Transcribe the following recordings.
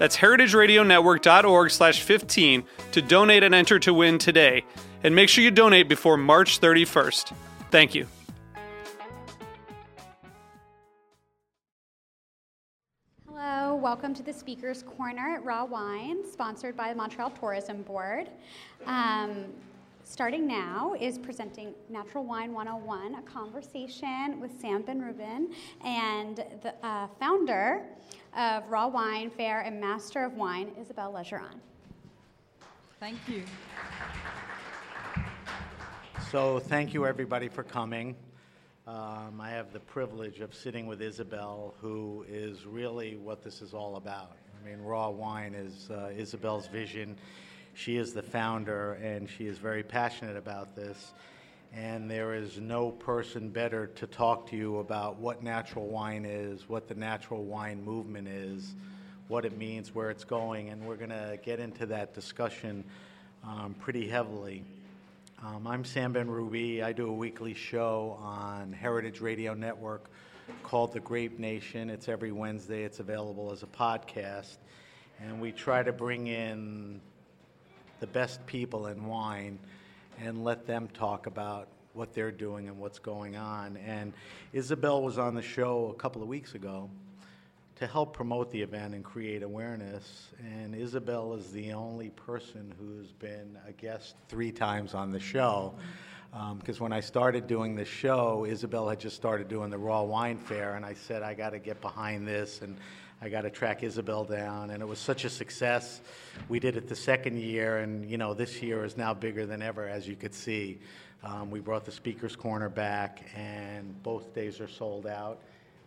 That's heritageradionetwork.org slash 15 to donate and enter to win today. And make sure you donate before March 31st. Thank you. Hello, welcome to the Speaker's Corner at Raw Wine, sponsored by the Montreal Tourism Board. Um, starting now is presenting Natural Wine 101, a conversation with Sam Benrubi and the uh, founder of Raw Wine Fair and Master of Wine, Isabelle Legeron. Thank you. So thank you everybody for coming. Um, I have the privilege of sitting with Isabelle, who is really what this is all about. I mean, raw wine is uh, Isabelle's vision. She is the founder, and she is very passionate about this. And there is no person better to talk to you about what natural wine is, what the natural wine movement is, what it means, where it's going, and we're going to get into that discussion um, pretty heavily. Um, I'm Sam Benrubi. I do a weekly show on Heritage Radio Network called The Grape Nation. It's every Wednesday. It's available as a podcast. And we try to bring in the best people in wine and let them talk about what they're doing and what's going on. And Isabelle was on the show a couple of weeks ago to help promote the event and create awareness. And Isabelle is the only person who's been a guest three times on the show. Because um, when I started doing the show, Isabelle had just started doing the Raw Wine Fair, and I said, I got to get behind this, and I got to track Isabelle down. And it was such a success. We did it the second year, and you know, this year is now bigger than ever, as you could see. Um, we brought the Speaker's Corner back, and both days are sold out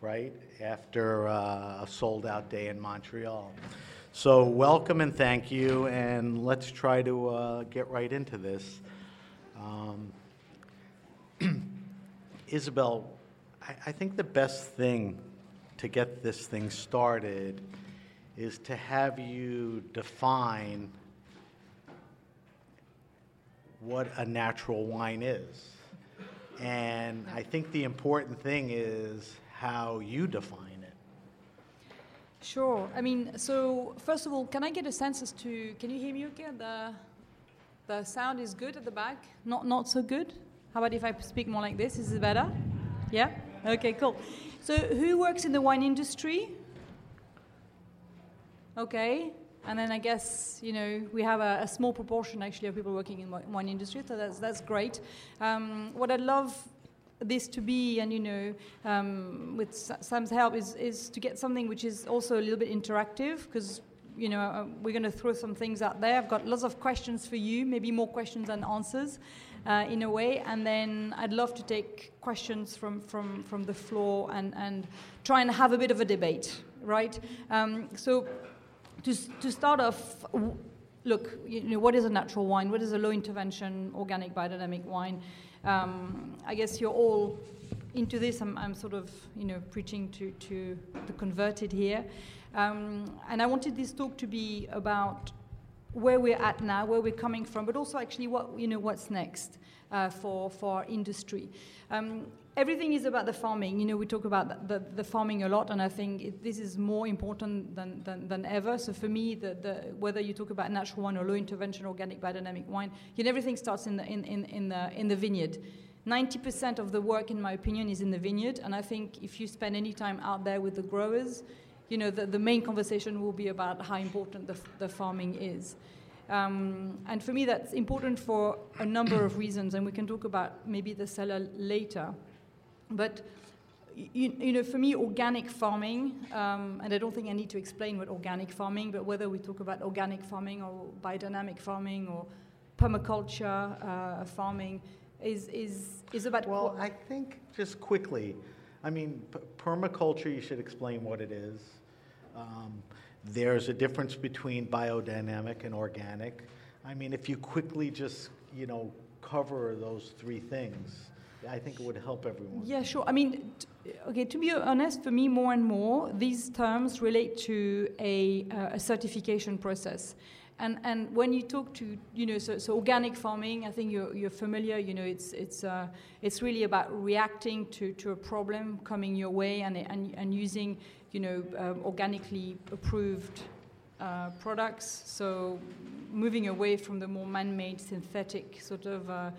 right, after uh, a sold out day in Montreal. So, welcome and thank you, and let's try to uh, get right into this. Um, Isabelle, I, I think the best thing to get this thing started is to have you define what a natural wine is. And I think the important thing is how you define it. Sure. I mean, so first of all, can I get a sense as to can you hear me okay? The the sound is good at the back. Not not so good. How about if I speak more like this? Is it better? Yeah. Okay. Cool. So who works in the wine industry? Okay. And then I guess you know we have a, a small proportion actually of people working in wine industry, so that's that's great. Um, what I'd love this to be, and you know, um, with Sam's help, is, is to get something which is also a little bit interactive because you know, uh, we're going to throw some things out there. I've got lots of questions for you, maybe more questions than answers, uh, in a way. And then I'd love to take questions from from from the floor and and try and have a bit of a debate, right? Um, so, to to start off. Look, you know, what is a natural wine? What is a low intervention organic biodynamic wine? Um, I guess you're all into this. I'm, I'm, sort of, you know, preaching to, to the converted here. Um, and I wanted this talk to be about where we're at now, where we're coming from, but also actually what, you know, what's next uh, for, for our industry. Um, everything is about the farming. You know, we talk about the, the, farming a lot, and I think it, this is more important than, than, than ever. So for me, the, the, whether you talk about natural wine or low intervention organic biodynamic wine, you know, everything starts in the, in, in, in, the, in the vineyard. 90% of the work, in my opinion, is in the vineyard, and I think if you spend any time out there with the growers, you know, the, the main conversation will be about how important the, the farming is. Um, and for me, that's important for a number of reasons, and we can talk about maybe the cellar later. But you, you, know, for me, organic farming, um, and I don't think I need to explain what organic farming, but whether we talk about organic farming or biodynamic farming or permaculture uh, farming, is, is, is about. Well, I think just quickly, I mean, permaculture, you should explain what it is. Um, there's a difference between biodynamic and organic. I mean, if you quickly just, you know, cover those three things, I think it would help everyone. Yeah, sure. I mean, okay, to be honest, for me, more and more, these terms relate to a, uh, a certification process. And, and when you talk to, you know, so, so organic farming, I think you're, you're familiar, you know, it's, it's, uh, it's really about reacting to, to a problem coming your way and, and, and using, you know, um, organically approved uh, products. So moving away from the more man-made synthetic sort of uh,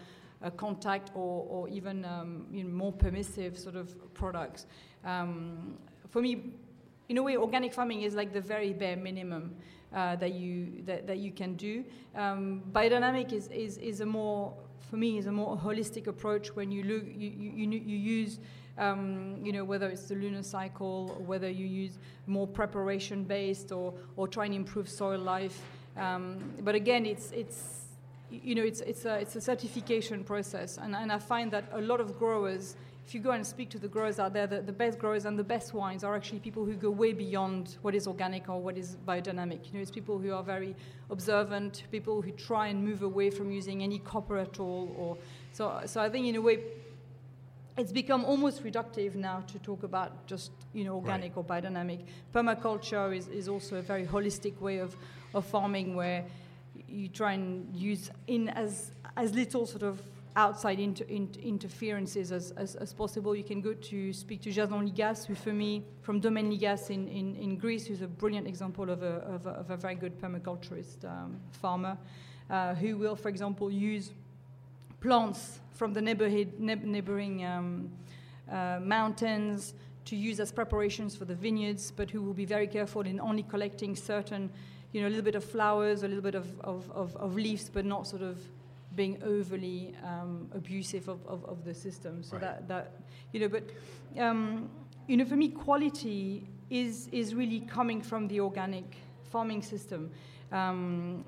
contact or, or even um, you know, more permissive sort of products. Um, for me, in a way, organic farming is like the very bare minimum uh, that you that, that you can do. Um, biodynamic is, is, is a more for me is a more holistic approach when you look you, you, you use um, you know whether it's the lunar cycle whether you use more preparation based or or try and improve soil life. Um, but again, it's it's you know, it's, it's, a, it's a certification process. And, and I find that a lot of growers, if you go and speak to the growers out there, the, the best growers and the best wines are actually people who go way beyond what is organic or what is biodynamic. You know, it's people who are very observant, people who try and move away from using any copper at all. Or, so, so I think, in a way, it's become almost reductive now to talk about just you know organic right. or biodynamic. Permaculture is, is also a very holistic way of, of farming where you try and use in as as little sort of outside inter, inter, interferences as, as, as, possible. You can go to speak to Jason Ligas, who for me, from Domaine Ligas in, in, in Greece, who's a brilliant example of a, of a, of a very good permaculturist um, farmer, uh, who will, for example, use plants from the neighborhood, neighboring um, uh, mountains to use as preparations for the vineyards, but who will be very careful in only collecting certain you know, a little bit of flowers, a little bit of, of, of, of leaves, but not sort of being overly um, abusive of, of, of, the system. So right. that, that, you know, but, um, you know, for me, quality is, is really coming from the organic farming system. Um,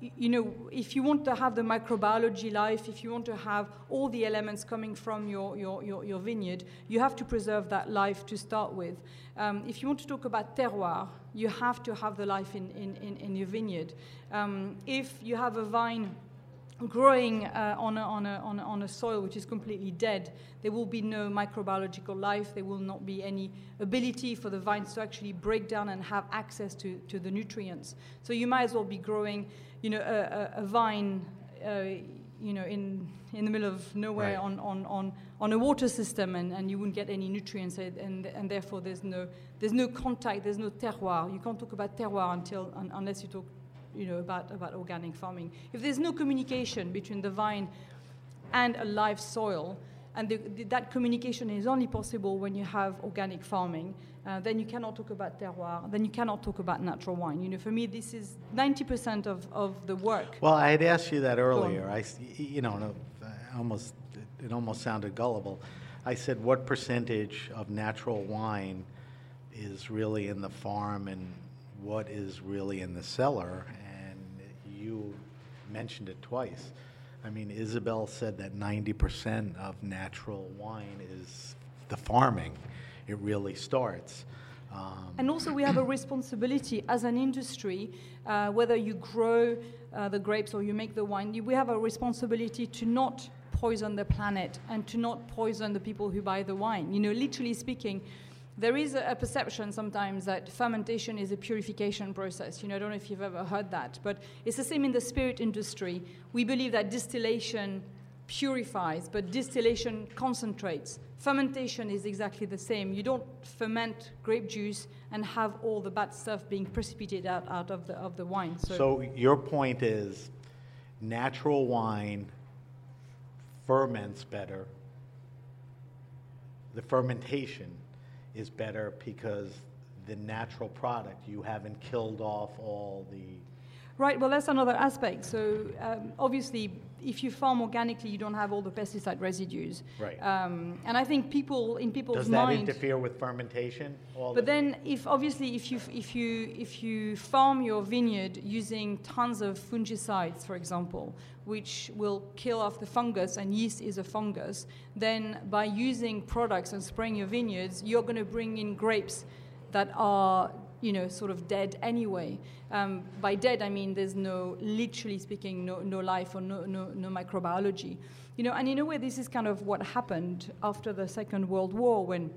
you know, if you want to have the microbiology life, if you want to have all the elements coming from your, your, your, your vineyard, you have to preserve that life to start with. Um, if you want to talk about terroir, you have to have the life in, in, in, in your vineyard. Um, if you have a vine growing uh, on, a, on, a, on, a, on, a, soil which is completely dead, there will be no microbiological life. There will not be any ability for the vines to actually break down and have access to, to the nutrients. So you might as well be growing, you know, a, a vine, uh, you know, in, in the middle of nowhere right. on, on, on, on a water system, and, and you wouldn't get any nutrients, and, and therefore there's no, there's no contact, there's no terroir. You can't talk about terroir until, un, unless you talk you know, about, about organic farming. If there's no communication between the vine and a live soil, and the, the, that communication is only possible when you have organic farming, uh, then you cannot talk about terroir, then you cannot talk about natural wine. You know, for me, this is 90% of, of the work. Well, I had asked you that earlier. I, you know, almost, it almost sounded gullible. I said, what percentage of natural wine is really in the farm and what is really in the cellar? You mentioned it twice. I mean, Isabelle said that 90% of natural wine is the farming. It really starts. Um, and also, we have a responsibility as an industry, uh, whether you grow uh, the grapes or you make the wine, we have a responsibility to not poison the planet and to not poison the people who buy the wine. You know, literally speaking, there is a, perception sometimes that fermentation is a purification process. You know, I don't know if you've ever heard that, but it's the same in the spirit industry. We believe that distillation purifies, but distillation concentrates. Fermentation is exactly the same. You don't ferment grape juice and have all the bad stuff being precipitated out, out of, the, of the wine. So, so your point is natural wine ferments better. The fermentation is better because the natural product, you haven't killed off all the Right, well, that's another aspect. So, um, obviously, if you farm organically, you don't have all the pesticide residues. Right. Um, and I think people, in people's Does that mind. interfere with fermentation? All But the- then, if obviously, if you if you if you farm your vineyard using tons of fungicides, for example, which will kill off the fungus, and yeast is a fungus, then by using products and spraying your vineyards, you're going to bring in grapes that are you know sort of dead anyway. Um, by dead, I mean there's no, literally speaking, no, no life or no, no, no microbiology. You know, and in a way, this is kind of what happened after the Second World War when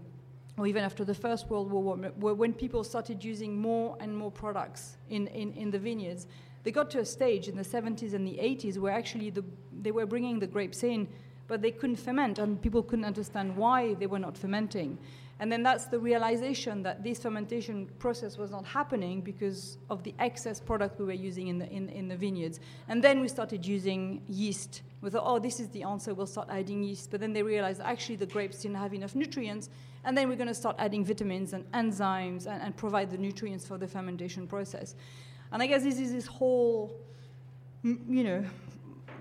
or even after the First World War, when people started using more and more products in, in, in the vineyards, they got to a stage in the 70s and the 80s where actually the, they were bringing the grapes in, but they couldn't ferment, and people couldn't understand why they were not fermenting. And then that's the realization that this fermentation process was not happening because of the excess product we were using in the, in, in the vineyards. And then we started using yeast. We thought, oh, this is the answer, we'll start adding yeast. But then they realized actually the grapes didn't have enough nutrients, and then we're going to start adding vitamins and enzymes and, and provide the nutrients for the fermentation process. And I guess this is this whole, you know,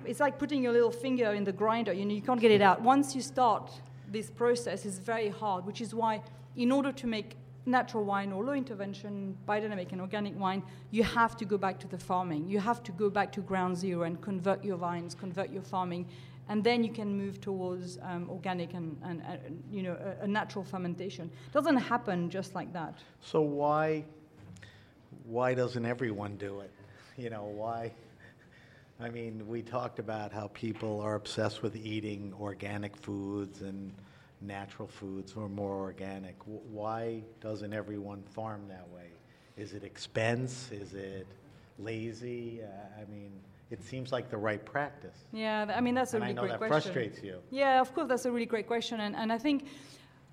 it's like putting your little finger in the grinder. You know, you can't get it out. Once you start this process, is very hard. Which is why, in order to make natural wine or low intervention biodynamic and organic wine, you have to go back to the farming. You have to go back to ground zero and convert your vines, convert your farming, and then you can move towards um, organic and, and, and you know a, a natural fermentation. It doesn't happen just like that. So why, why doesn't everyone do it? You know, why? I mean, we talked about how people are obsessed with eating organic foods and natural foods or more organic. W- Why doesn't everyone farm that way? Is it expense? Is it lazy? Uh, I mean, it seems like the right practice. Yeah, I mean that's a And I really know great that question. frustrates you. Yeah, of course, that's a really great question, and, and I think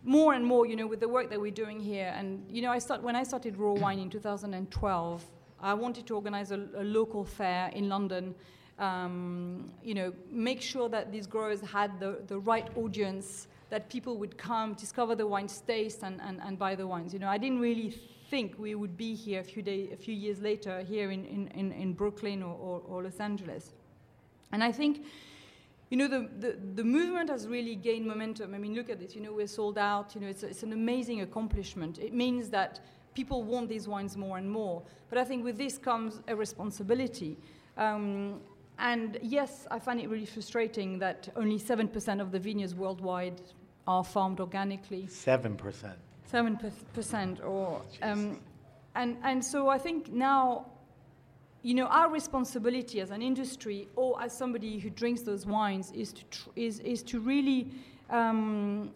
more and more, you know, with the work that we're doing here, and you know, I start when I started Raw Wine in 2012, I wanted to organize a, a local fair in London. Um, you know, make sure that these growers had the, the right audience, that people would come, discover the wine's taste, and, and, and buy the wines. You know, I didn't really think we would be here a few, day, a few years later here in, in, in, Brooklyn or, or, or Los Angeles. And I think you know, the, the, the movement has really gained momentum. I mean, look at this. You know, we're sold out. You know, it's, a, it's an amazing accomplishment. It means that people want these wines more and more. But I think with this comes a responsibility. Um, and yes, I find it really frustrating that only 7% of the vineyards worldwide are farmed organically. Seven percent. Seven percent, or um, and and so I think now, you know, our responsibility as an industry or as somebody who drinks those wines is to tr- is is to really, um,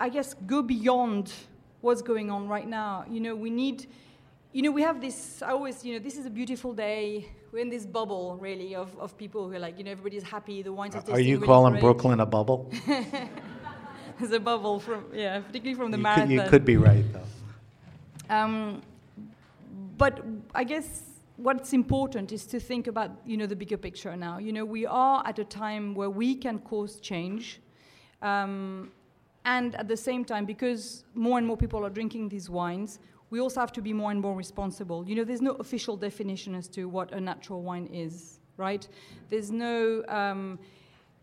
I guess, go beyond what's going on right now. You know, we need. You know, we have this. I always, you know, this is a beautiful day. We're in this bubble, really, of, of people who are like, you know, everybody's happy. The wines are tasting Are you really calling great. Brooklyn a bubble? There's a bubble from, yeah, particularly from the you, marathon. could, you could be right, though. Um, but I guess what's important is to think about you know the bigger picture now. You know we are at a time where we can cause change, um, and at the same time, because more and more people are drinking these wines, we also have to be more and more responsible. You know, there's no official definition as to what a natural wine is, right? There's no um,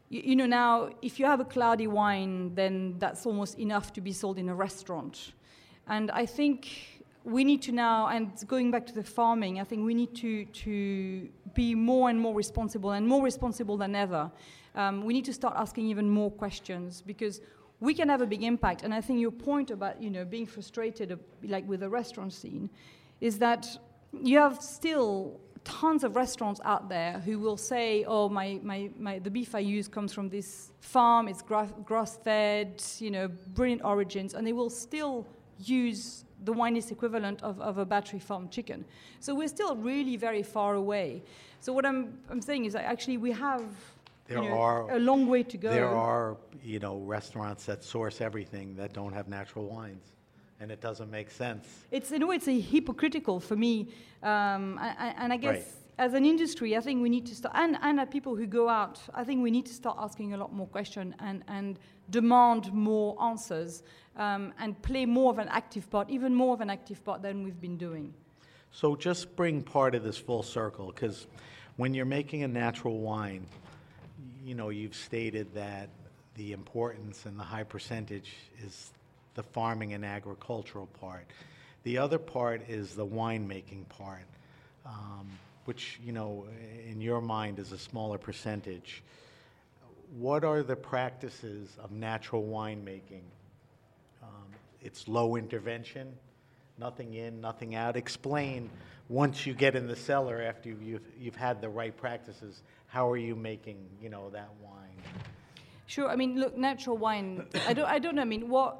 you, you know now if you have a cloudy wine then that's almost enough to be sold in a restaurant and i think we need to now and going back to the farming i think we need to to be more and more responsible and more responsible than ever um, we need to start asking even more questions because we can have a big impact and i think your point about you know being frustrated like with the restaurant scene is that you have still tons of restaurants out there who will say, "Oh, my, my, my the beef I use comes from this farm. It's gra- grass-fed, you know, brilliant origins," and they will still use the wineless equivalent of, of a battery farm chicken. So we're still really very far away. So what I'm, I'm saying is that actually we have you There know, are- a long way to go. There are, you know, restaurants that source everything that don't have natural wines, and it doesn't make sense. It's in a way, it's a hypocritical for me, um, and, and I guess Right. as an industry, I think we need to start, and and at people who go out, I think we need to start asking a lot more questions and and demand more answers, um, and play more of an active part, even more of an active part than we've been doing. So just bring part of this full circle, because when you're making a natural wine, you know, you've stated that the importance and the high percentage is the farming and agricultural part. The other part is the winemaking part, um, which, you know, in your mind is a smaller percentage. What are the practices of natural winemaking? Um, It's low intervention, nothing in, nothing out. Explain, once you get in the cellar after you've- you've, you've had the right practices, how are you making, you know, that wine? Sure. I mean, look, natural wine. I don't. I don't know. I mean, what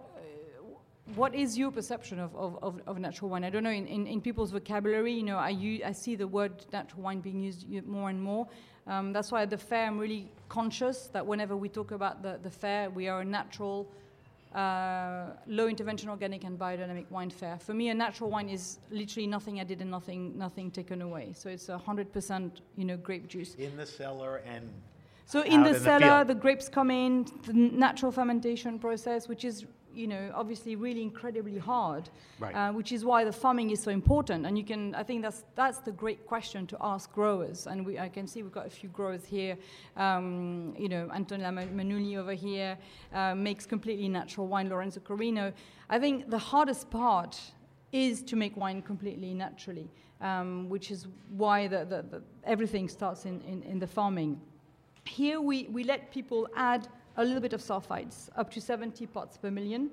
what is your perception of, of, of, natural wine? I don't know. In, in, in people's vocabulary, you know, I I see the word natural wine being used more and more. Um, that's why at the fair, I'm really conscious that whenever we talk about the, the fair, we are a natural, uh, low intervention organic and biodynamic wine fair. For me, a natural wine is literally nothing added and nothing nothing taken away. So it's a hundred percent, you know, grape juice. In the cellar and So in the in the cellar, field. the grapes come in, the natural fermentation process, which is, you know, obviously really incredibly hard, Right. uh, which is why the farming is so important. And you can, I think that's that's the great question to ask growers. And we, I can see we've got a few growers here. Um, you know, Antonella Man- Manuli over here uh, makes completely natural wine. Lorenzo Corino. I think the hardest part is to make wine completely naturally, um, which is why the, the, the, everything starts in, in, in the farming. Here we, we let people add a little bit of sulfites, up to 70 parts per million,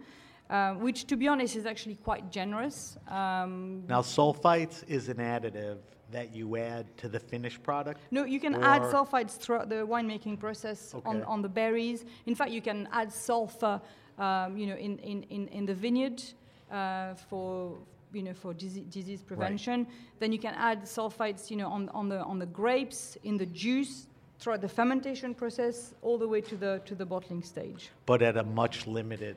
uh, which to be honest is actually quite generous. Um, Now, sulfites is an additive that you add to the finished product? no, you can add sulfites throughout the winemaking process on, Okay. on the berries. In fact, you can add sulfur, um, you know, in, in, in, in the vineyard uh, for you know for disease, disease prevention. Then you can add sulfites, you know, on, on the on the grapes, in the juice, throughout the fermentation process, all the way to the to the bottling stage. But at a much limited,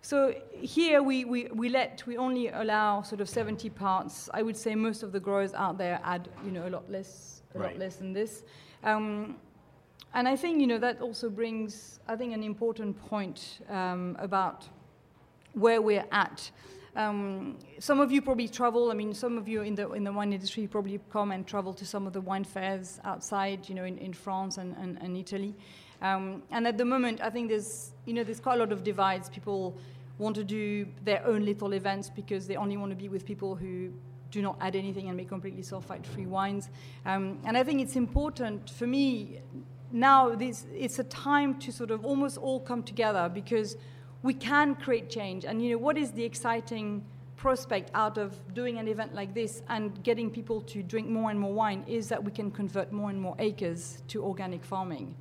So here we, we, we let, we only allow sort of 70 parts. I would say most of the growers out there add, you know, a lot less, a lot less than this. Um, and I think, you know, that also brings, I think, an important point um, about where we're at. Um, some of you probably travel. I mean, some of you in the in the wine industry probably come and travel to some of the wine fairs outside, you know, in, in France and, and, and Italy. Um, and at the moment, I think there's you know there's quite a lot of divides. People want to do their own little events because they only want to be with people who do not add anything and make completely sulfite-free wines. Um, and I think it's important for me now. This it's a time to sort of almost all come together because we can create change. And you know, what is the exciting prospect out of doing an event like this and getting people to drink more and more wine is that we can convert more and more acres to organic farming.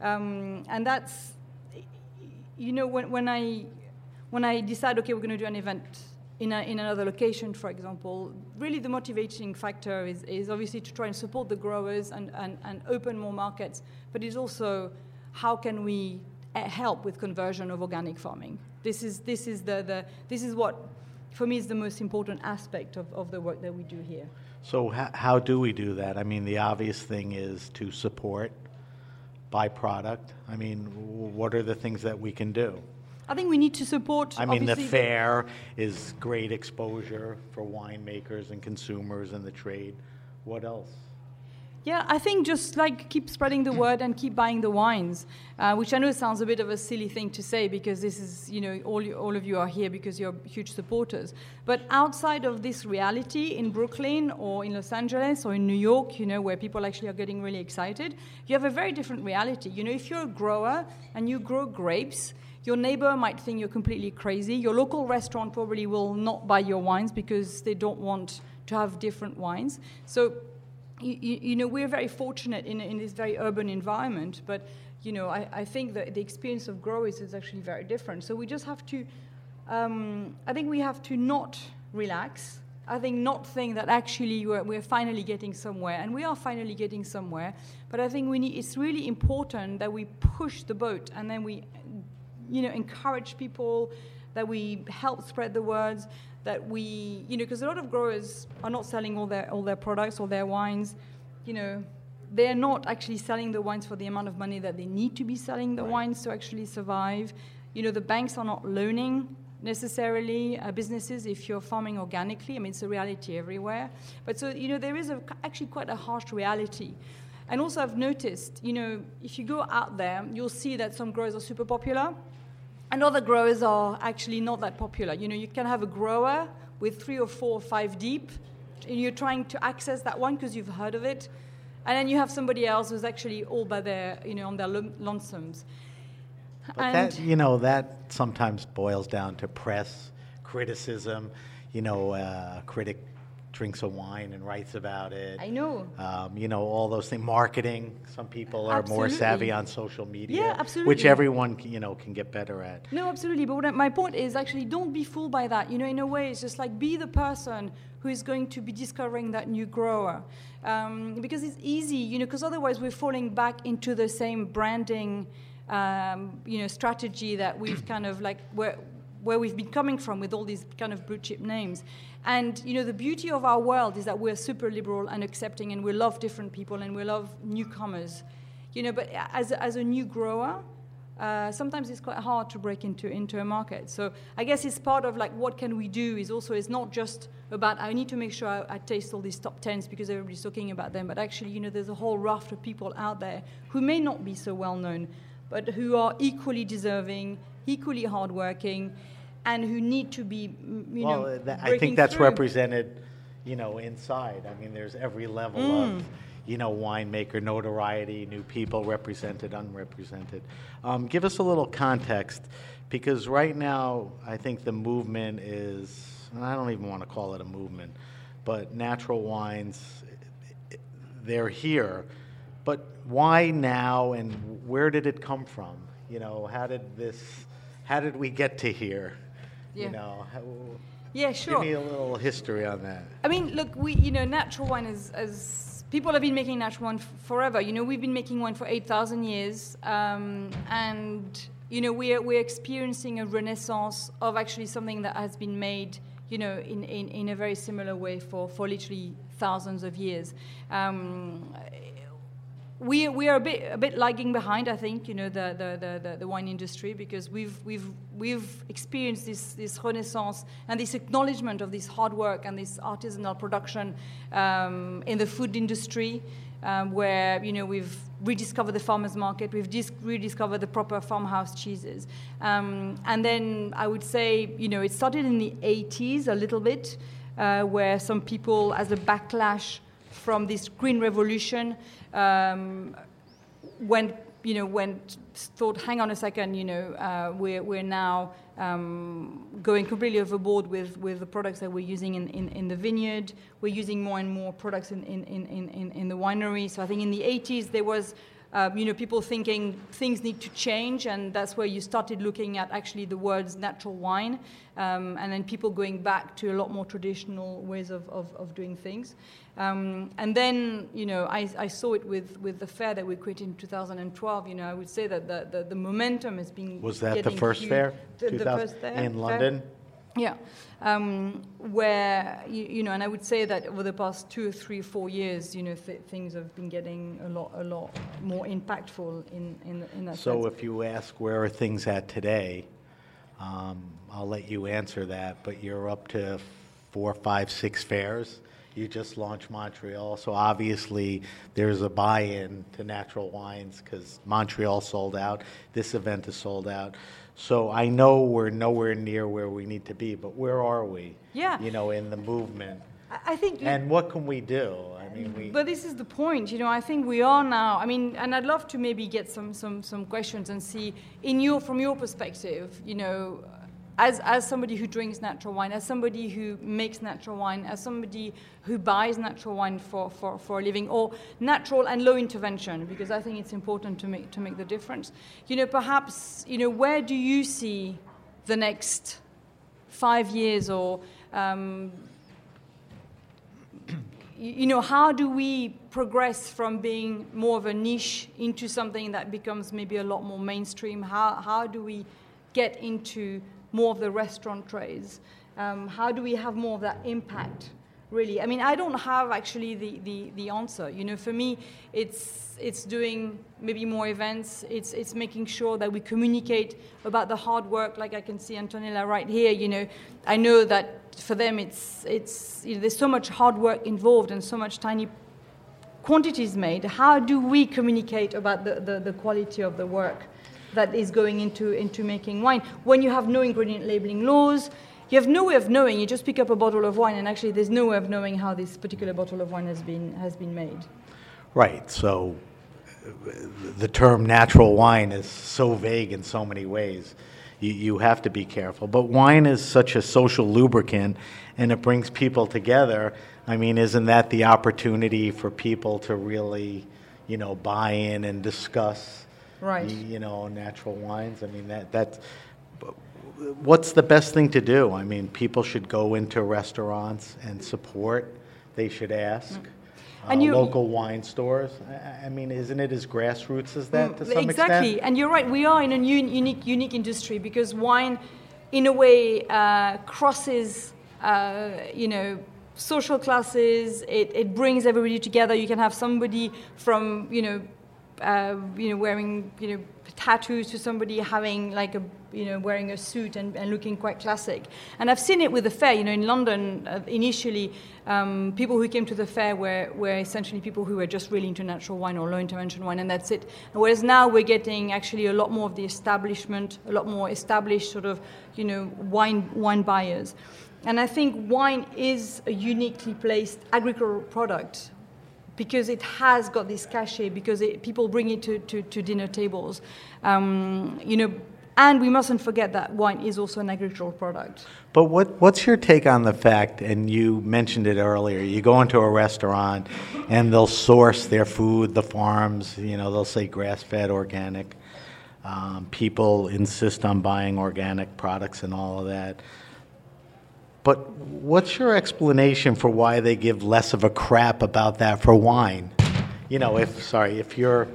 Um, and that's, you know, when, when I when I decide, okay, we're going to do an event in, a, in another location, for example, really the motivating factor is, is obviously to try and support the growers and, and, and open more markets, but it's also how can we help with conversion of organic farming. This is, this is, the, the, this is what, for me, is the most important aspect of, of the work that we do here. so how, how do we do that? I mean, the obvious thing is to support byproduct. I mean, w- what are the things that we can do? I think we need to support. I mean, the fair is great exposure for winemakers and consumers and the trade. What else? Yeah, I think just like keep spreading the word and keep buying the wines, uh, which I know sounds a bit of a silly thing to say because this is, you know, all, all of you are here because you're huge supporters. But outside of this reality in Brooklyn or in Los Angeles or in New York, you know, where people actually are getting really excited, you have a very different reality. You know, if you're a grower and you grow grapes, your neighbor might think you're completely crazy. Your local restaurant probably will not buy your wines because they don't want to have different wines. So you, you, know, we're very fortunate in, in this very urban environment, but you know, I, I think that the experience of growers is actually very different. So we just have to, um, I think we have to not relax. I think not think that actually we're, we're finally getting somewhere, and we are finally getting somewhere. But I think we need, it's really important that we push the boat and then we, you know, encourage people, that we help spread the words, that we, you know, because a lot of growers are not selling all their all their products or their wines, you know, they're not actually selling the wines for the amount of money that they need to be selling the wines to actually survive. You know, the banks are not loaning necessarily uh, businesses if you're farming organically. I mean, it's a reality everywhere. But so, you know, there is a, actually quite a harsh reality. And also, I've noticed, you know, if you go out there, you'll see that some growers are super popular, and other growers are actually not that popular. You know, you can have a grower with three or four or five deep, and you're trying to access that one because you've heard of it, and then you have somebody else who's actually all by their, you know, on their lonesomes. But and that, you know, that sometimes boils down to press criticism. You know, uh, critic drinks a wine and writes about it. I know. Um, you know, all those things. Marketing. Some people are absolutely. more savvy on social media. Yeah, absolutely. Which everyone, you know, can get better at. No, absolutely. But my point is actually don't be fooled by that. You know, in a way, it's just like be the person who is going to be discovering that new grower. Um, because it's easy, you know, because otherwise we're falling back into the same branding, um, you know, strategy that we've kind of like where where we've been coming from with all these kind of blue chip names. And you know, the beauty of our world is that we're super liberal and accepting, and we love different people and we love newcomers. You know, but as a, as a new grower, uh, sometimes it's quite hard to break into into a market. So I guess it's part of like what can we do is also it's not just about I need to make sure I, I, taste all these top tens because everybody's talking about them, but actually you know there's a whole raft of people out there who may not be so well known, but who are equally deserving, equally hardworking, and who need to be you well, know. That, I think that's through. represented, you know, inside. I mean, there's every level mm. of you know, winemaker notoriety, new people represented, unrepresented. Um, give us a little context, because right now I think the movement is, and I don't even want to call it a movement, but natural wines, they're here. But why now, and where did it come from? You know, how did this, how did we get to here? Yeah. You know, how, yeah, sure. Give me a little history on that. I mean, look, we, you know, natural wine is, as people have been making natural wine forever. You know, we've been making wine for 8,000 years. Um, and, you know, we're, we're experiencing a renaissance of actually something that has been made, you know, in, in, in a very similar way for, for literally thousands of years. Um, we, we are a bit, a bit lagging behind, I think, you know, the, the, the, the, wine industry because we've, we've, we've experienced this, this renaissance and this acknowledgement of this hard work and this artisanal production um, in the food industry um, where, you know, we've rediscovered the farmer's market, we've dis- rediscovered the proper farmhouse cheeses. Um, and then I would say, you know, it started in the 80s a little bit uh, where some people, as a backlash from this green revolution, um, when you know when thought, hang on a second, you know, uh, we're we're now um, going completely overboard with, with the products that we're using in, in, in, the vineyard. We're using more and more products in, in, in, in, in the winery. So I think in the 80s there was um, you know, people thinking things need to change, and that's where you started looking at actually the words natural wine, um, and then people going back to a lot more traditional ways of, of, of doing things. Um, and then, you know, I, I, saw it with, with the fair that we created in 2012. You know, I would say that the, the, the momentum has been. Was that the first huge. fair? The, the first fair in London. Yeah, um, where you, you, know, and I would say that over the past two, three, four years, you know, th- things have been getting a lot, a lot more impactful in in, in that. So, sense. if you ask where are things at today, um, I'll let you answer that. But you're up to four, five, six fairs. You just launched Montreal, so obviously there's a buy-in to natural wines because Montreal sold out. This event is sold out. So I know we're nowhere near where we need to be, but where are we? Yeah. You know, in the movement. I think. And what can we do? I mean, we. But this is the point. You know, I think we are now. I mean, and I'd love to maybe get some some some questions and see in your from your perspective. You know as, as somebody who drinks natural wine, as somebody who makes natural wine, as somebody who buys natural wine for, for, for a living, or natural and low intervention, because I think it's important to make, to make the difference. You know, perhaps, you know, where do you see the next five years or, um, you know, how do we progress from being more of a niche into something that becomes maybe a lot more mainstream? How, how do we get into more of the restaurant trays? Um, how do we have more of that impact really. I mean, I don't have actually the, the, the answer. You know, for me, it's, it's doing maybe more events. It's, it's making sure that we communicate about the hard work, like I can see Antonella right here. You know, I know that for them, it's, it's, you know, there's so much hard work involved and so much tiny quantities made. How do we communicate about the, the, the quality of the work? That is going into, into making wine. When you have no ingredient labeling laws, you have no way of knowing. You just pick up a bottle of wine, and actually, there's no way of knowing how this particular bottle of wine has been has been made. Right. So the term natural wine is so vague in so many ways. You, you have to be careful. But wine is such a social lubricant, and it brings people together. I mean, isn't that the opportunity for people to really, you know, buy in and discuss, Right. you know, natural wines? I mean, that that's what's the best thing to do? I mean, people should go into restaurants and support. They should ask. Mm. And uh, you- local wine stores. I, I mean, isn't it as grassroots as that to some Mm, exactly, extent? and you're right. We are in a new, unique, unique industry because wine, in a way, uh, crosses, uh, you know, social classes. It, it brings everybody together. You can have somebody from, you know, uh, you know, wearing, you know, tattoos to somebody having like a, you know, wearing a suit and, and looking quite classic. And I've seen it with the fair. You know, in London, uh, initially, um, people who came to the fair were, were essentially people who were just really into natural wine or low intervention wine, and that's it. Whereas now we're getting actually a lot more of the establishment, a lot more established sort of, you know, wine wine buyers. And I think wine is a uniquely placed agricultural product because it has got this cachet, because it, people bring it to, to, to dinner tables. Um, you know, and we mustn't forget that wine is also an agricultural product. But what, what's your take on the fact, and you mentioned it earlier, you go into a restaurant and they'll source their food, the farms, you know, they'll say grass-fed, organic. Um, people insist on buying organic products and all of that. But what's your explanation for why they give less of a crap about that for wine? You know, if, sorry, if you're,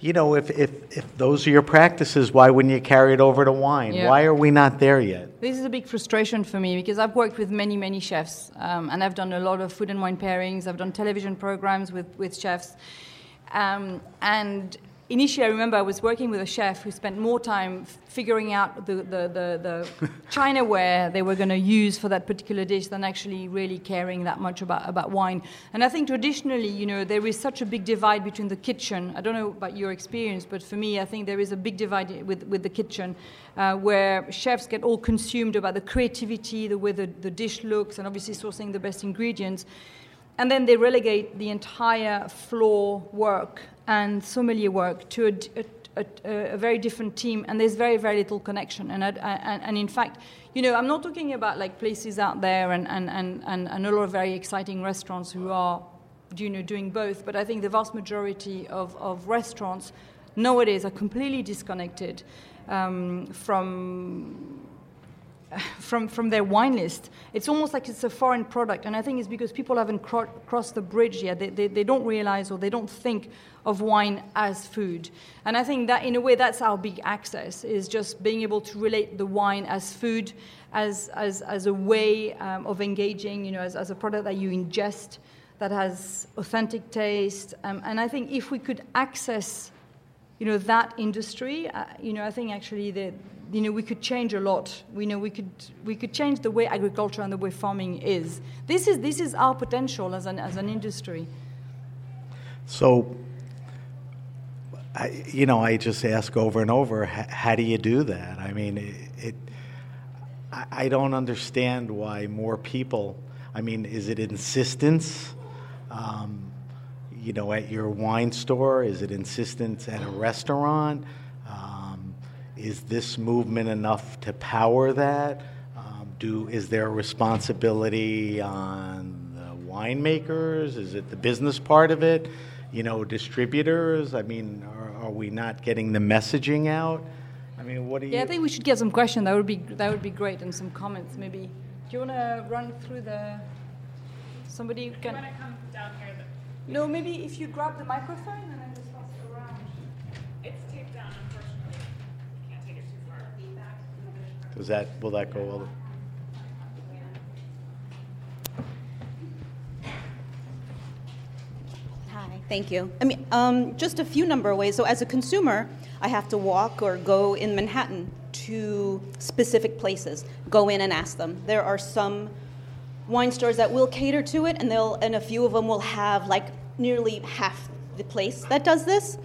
you know, if, if, if those are your practices, why wouldn't you carry it over to wine? Yeah. Why are we not there yet? This is a big frustration for me because I've worked with many, many chefs, um, and I've done a lot of food and wine pairings. I've done television programs with, with chefs. Um, and initially, I remember I was working with a chef who spent more time figuring out the, the, the, the Chinaware they were going to use for that particular dish than actually really caring that much about, about wine. And I think traditionally, you know, there is such a big divide between the kitchen. I don't know about your experience, but for me, I think there is a big divide with, with the kitchen uh, where chefs get all consumed about the creativity, the way the, the dish looks, and obviously sourcing the best ingredients. And then they relegate the entire floor work and sommelier work to a very different team, and there's very, very little connection. And, I, and, and in fact, you know, I'm not talking about like places out there and, and, and, and, and a lot of very exciting restaurants who are, you know, doing both, but I think the vast majority of, of restaurants nowadays are completely disconnected um, from from, from their wine list. It's almost like it's a foreign product, and I think it's because people haven't cro- crossed the bridge yet. They, they, they don't realize or they don't think of wine as food. And I think that, in a way, that's our big access, is just being able to relate the wine as food, as, as, as a way um, of engaging, you know, as, as a product that you ingest, that has authentic taste. Um, and I think if we could access you know that industry uh, you know i think actually that you know we could change a lot. We know we could we could change the way agriculture and the way farming is. This is this is our potential as an as an industry. So, I, you know, I just ask over and over, how do you do that? I mean, it, it I, I don't understand why more people, I mean, is it insistence, um, you know, at your wine store? Is it insistence at a restaurant? Um, is this movement enough to power that? Um, do, is there a responsibility on the winemakers? Is it the business part of it? You know, distributors? I mean, are, are we not getting the messaging out? I mean, what do you? yeah i think we should get some questions that would be that would be great and some comments maybe do you want to run through the somebody who can no, maybe if you grab the microphone and then just pass it around. It's taped down, unfortunately. Can't take it too far. Does that, will that go all the? Hi, thank you. I mean, um, just a few number of ways. So as a consumer, I have to walk or go in Manhattan to specific places, go in and ask them. There are some wine stores that will cater to it, and they'll and a few of them will have like nearly half the place that does this.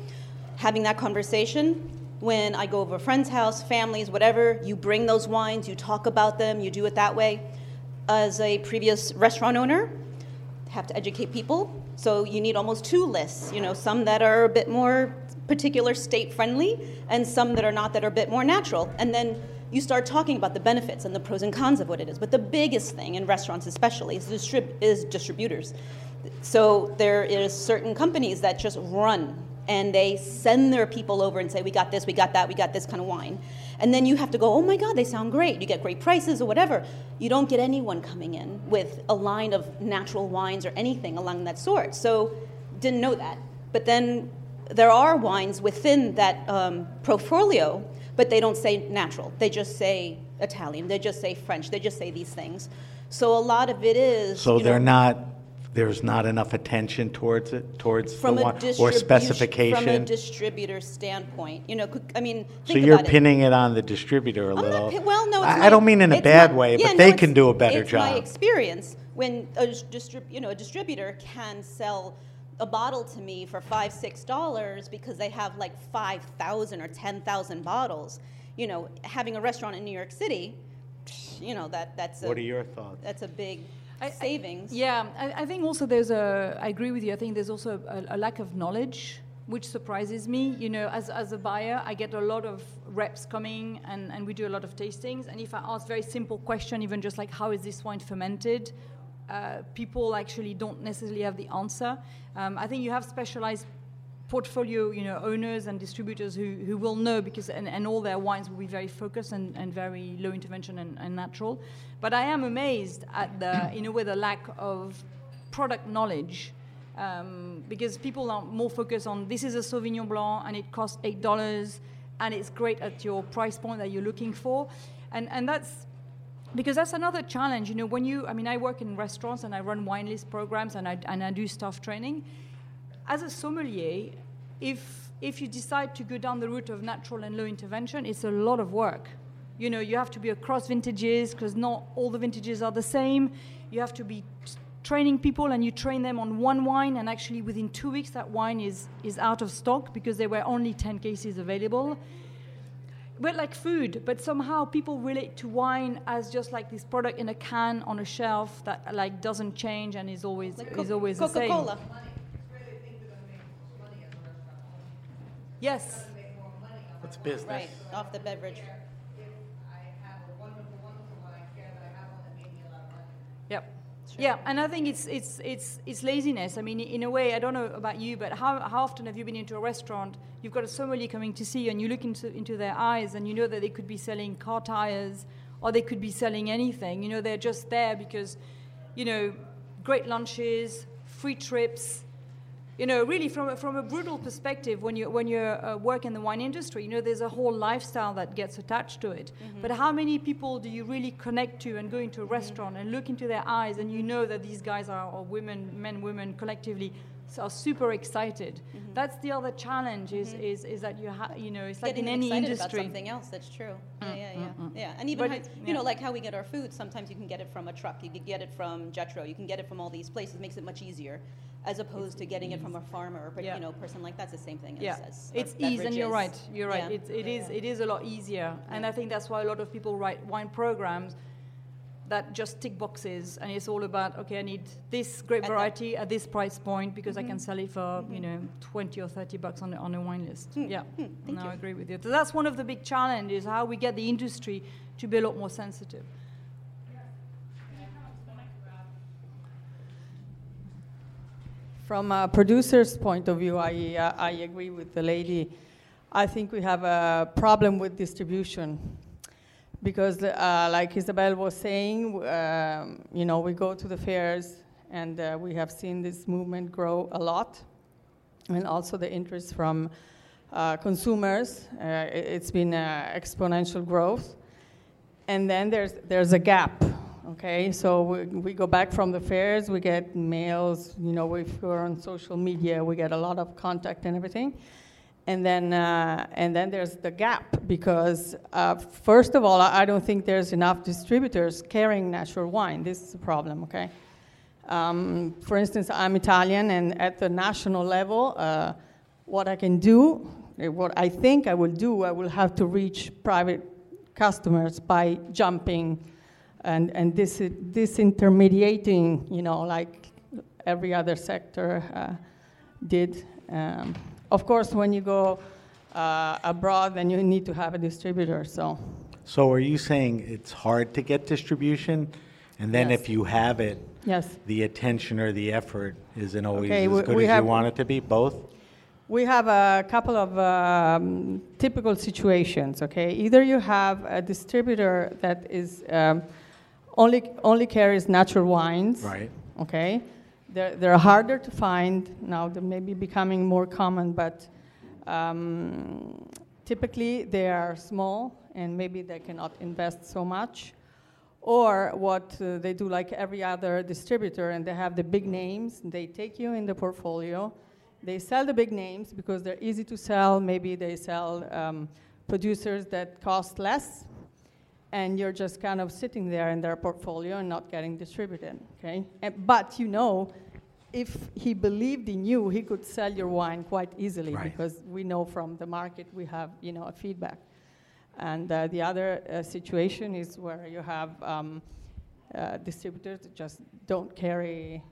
Having that conversation when I go over a friend's house, families, whatever, you bring those wines, you talk about them, you do it that way. As a previous restaurant owner, have to educate people. So you need almost two lists, you know, some that are a bit more particular state friendly and some that are not that are a bit more natural. And then you start talking about the benefits and the pros and cons of what it is. But the biggest thing in restaurants especially is, distrib- is distributors. So there is certain companies that just run and they send their people over and say, we got this, we got that, we got this kind of wine. And then you have to go, oh my God, they sound great. You get great prices or whatever. You don't get anyone coming in with a line of natural wines or anything along that sort. So didn't know that. But then there are wines within that um, portfolio, but they don't say natural. They just say Italian. They just say French. They just say these things. So a lot of it is. So they're know, not, there's not enough attention towards it, towards the from wine, or distribution from a specification? distributor standpoint. You know, I mean, So you're about it. pinning it on the distributor a I'm little? not, well, no, it's I I my- don't mean in a bad my- way, yeah, but no, they can do a better It's my job. experience when a distrib, you know, a distributor can sell a bottle to me for five, six dollars because they have like five thousand or ten thousand bottles. You know, having a restaurant in New York City, you know that that's a, What are your thoughts? that's a big I- I- savings. Yeah, I, I think also there's a. I agree with you. I think there's also a, a lack of knowledge, which surprises me. You know, as, as a buyer, I get a lot of reps coming, and, and we do a lot of tastings. And if I ask very simple question, even just like how is this wine fermented, uh, people actually don't necessarily have the answer. Um, I think you have specialized portfolio you know owners and distributors who, who will know because and, and all their wines will be very focused and, and very low intervention and, and natural but i am amazed at the in a way the lack of product knowledge um, because people are more focused on this is a sauvignon blanc and it costs eight dollars and it's great at your price point that you're looking for and and that's because that's another challenge you know when you i mean i work in restaurants and i run wine list programs and i, and I do staff training as a sommelier, if if you decide to go down the route of natural and low intervention, it's a lot of work. You know, you have to be across vintages because not all the vintages are the same. You have to be training people and you train them on one wine and actually within two weeks that wine is is out of stock because there were only 10 cases available but like food but somehow people relate to wine as just like this product in a can on a shelf that like doesn't change and is always Like is always the same Coca-Cola. yes It's business. Right, off the beverage. Yeah, and I think it's it's it's it's laziness. I mean, in a way, I don't know about you, but how, how often have you been into a restaurant? You've got a sommelier coming to see you, and you look into into their eyes, and you know that they could be selling car tires, or they could be selling anything. You know, they're just there because, you know, great lunches, free trips. You know, really from a, from a brutal perspective, when you when you uh, work in the wine industry, you know, there's a whole lifestyle that gets attached to it. But how many people do you really connect to and go into a restaurant and look into their eyes and you know that these guys are or women, men, women collectively are super excited. Mm-hmm. That's the other challenge is mm-hmm. is, is that you have you know it's like Getting in any excited industry. about something else. That's true. Mm, yeah, yeah, mm, yeah, mm. yeah. And even how, you know, like how we get our food. Sometimes you can get it from a truck. You can get it from Jetro. You can get it from all these places. It makes it much easier, as opposed to getting it from a farmer or Yeah. you know, person like that's the same thing. Yeah, as, as it's ease, and you're right. You're right. Yeah. It's, it is. It is a lot easier, and I think that's why a lot of people write wine programs that just tick boxes, and it's all about okay, I need this great variety at this price point because I can mm-hmm. sell it for you mm-hmm. know twenty or thirty bucks on a, on a wine list. Hmm. Yeah, hmm. thank no, you. I agree with you. So that's one of the big challenges: how we get the industry to be a lot more sensitive. From a producer's point of view, I, uh, I agree with the lady. I think we have a problem with distribution because, uh, like Isabelle was saying, um, you know, we go to the fairs and uh, we have seen this movement grow a lot, and also the interest from uh, consumers. Uh, it- it's been uh, exponential growth, and then there's there's a gap Okay, so we, we go back from the fairs, we get mails, you know, if we're on social media, we get a lot of contact and everything. And then, uh, and then there's the gap because, uh, first of all, I don't think there's enough distributors carrying natural wine. This is a problem, okay? Um, for instance, I'm Italian, and at the national level, uh, what I can do, eh, what I think I will do, I will have to reach private customers by jumping and, and this, disintermediating, you know, like every other sector uh, did. Um, of course, when you go uh, abroad, then you need to have a distributor. So. So are you saying it's hard to get distribution, and then Yes. if you have it, Yes. the attention or the effort isn't always Okay, as we- good we as have- you want it to be? Both. We have a couple of um, typical situations, okay? Either you have a distributor that is um, only, only carries natural wines. Right. Okay? They're, they're harder to find now, they may be becoming more common, but um, typically they are small and maybe they cannot invest so much. Or what uh, they do, like every other distributor, and they have the big names, they take you in the portfolio, they sell the big names because they're easy to sell. Maybe they sell um, producers that cost less, and you're just kind of sitting there in their portfolio and not getting distributed. Okay, and, but you know, if he believed in you, he could sell your wine quite easily Right. because we know from the market we have you know a feedback. And uh, the other uh, situation is where you have um, uh, distributors that just don't carry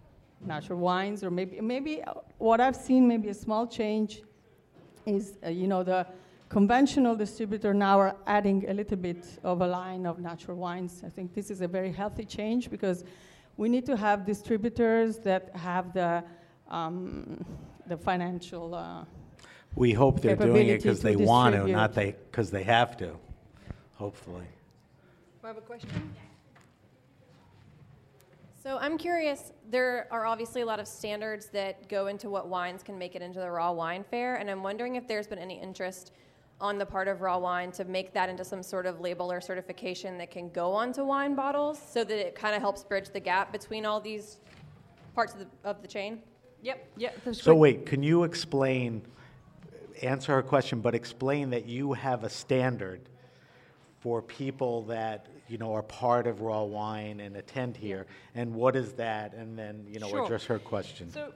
natural wines, or maybe maybe uh, what I've seen, maybe a small change, is uh, you know the conventional distributor now are adding a little bit of a line of natural wines. I think this is a very healthy change because we need to have distributors that have the um, the financial. Uh, We hope they're doing it because to they want to, not they because they have to. Hopefully. I have a question. So I'm curious, there are obviously a lot of standards that go into what wines can make it into the raw wine fair, and I'm wondering if there's been any interest on the part of raw wine to make that into some sort of label or certification that can go onto wine bottles so that it kind of helps bridge the gap between all these parts of the, of the chain? Yep, yeah. that's So great. wait, can you explain, answer her question, but explain that you have a standard for people that, you know, are part of Raw Wine and attend here, and what is that? And then, you know, Sure. address her question. So,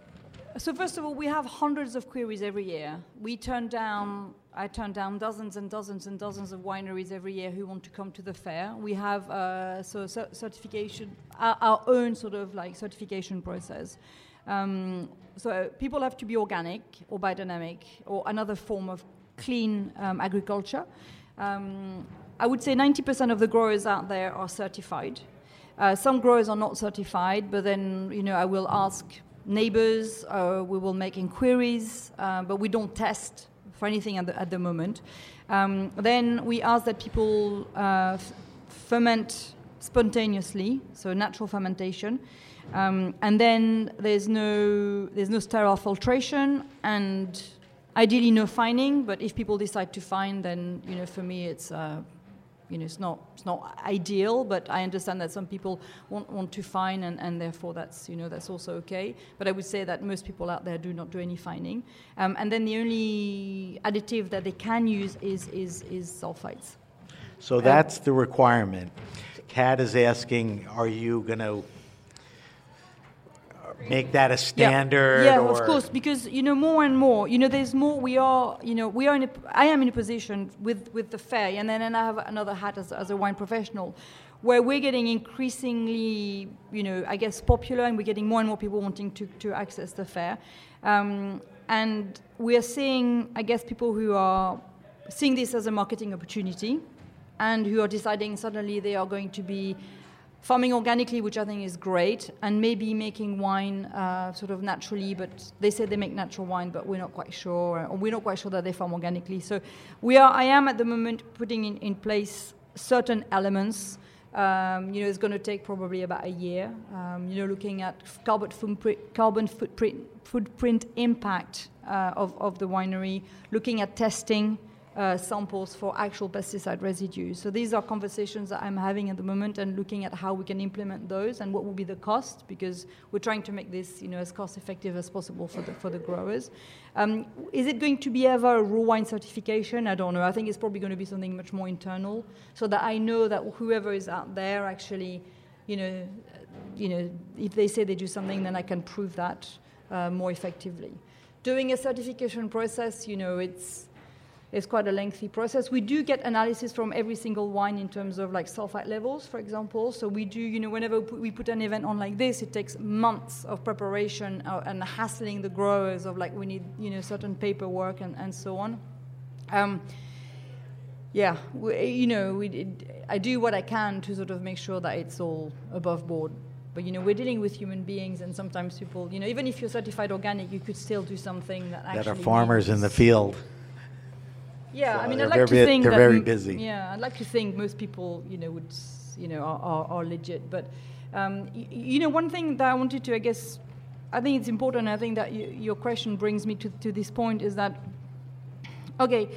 so first of all, we have hundreds of queries every year. We turn down, I turn down dozens and dozens and dozens of wineries every year who want to come to the fair. We have uh, so certification, our, our own sort of like certification process. Um, so people have to be organic or biodynamic or another form of clean um, agriculture. Um, I would say 90% of the growers out there are certified. Uh, some growers are not certified, but then you know I will ask neighbors, uh, we will make inquiries, uh, but we don't test for anything at the, at the moment. Um, then we ask that people uh, f- ferment spontaneously, so natural fermentation. Um, and then there's no there's no sterile filtration and ideally no fining. But if people decide to fine, then you know for me it's uh, you know, it's not, it's not ideal, but I understand that some people want, want to fine, and, and therefore that's, you know, that's also okay. But I would say that most people out there do not do any fining. Um, and then the only additive that they can use is, is, is sulfites. So that's the requirement. Kat is asking, are you going to make that a standard? Yeah, or of course, because you know more and more. You know, there's more. We are, you know, we are in. A, I am in a position with with the fair, and then and I have another hat as, as a wine professional, where we're getting increasingly, you know, I guess popular, and we're getting more and more people wanting to to access the fair, um, and we are seeing, I guess, people who are seeing this as a marketing opportunity, and who are deciding suddenly they are going to be farming organically, which I think is great, and maybe making wine uh, sort of naturally. But they say they make natural wine, but we're not quite sure, or we're not quite sure that they farm organically. So we are. I am at the moment putting in, in place certain elements. Um, you know, it's going to take probably about a year. Um, you know, looking at carbon footprint, carbon footprint, footprint impact uh, of, of the winery, looking at testing uh, samples for actual pesticide residues. So these are conversations that I'm having at the moment and looking at how we can implement those and what will be the cost because we're trying to make this you know, as cost effective as possible for the, for the growers. Um, is it going to be ever a raw wine certification? I don't know. I think it's probably going to be something much more internal so that I know that whoever is out there actually, you know, you know, if they say they do something, then I can prove that uh, more effectively. Doing a certification process, you know, it's it's quite a lengthy process. We do get analysis from every single wine in terms of like sulfite levels, for example. So we do, you know, whenever we put an event on like this, it takes months of preparation uh, and hassling the growers of like we need, you know, certain paperwork and, and so on. Um, yeah, we, you know, we, I do what I can to sort of make sure that it's all above board. But you know, we're dealing with human beings, and sometimes people, you know, even if you're certified organic, you could still do something that actually that are farmers in the field. Yeah, So I mean, I'd like very- to think they're that very m- busy. Yeah, I'd like to think most people, you know, would, you know, are, are, are legit. But um, y- you know, one thing that I wanted to, I guess, I think it's important. I think that y- your question brings me to, to this point is that, okay,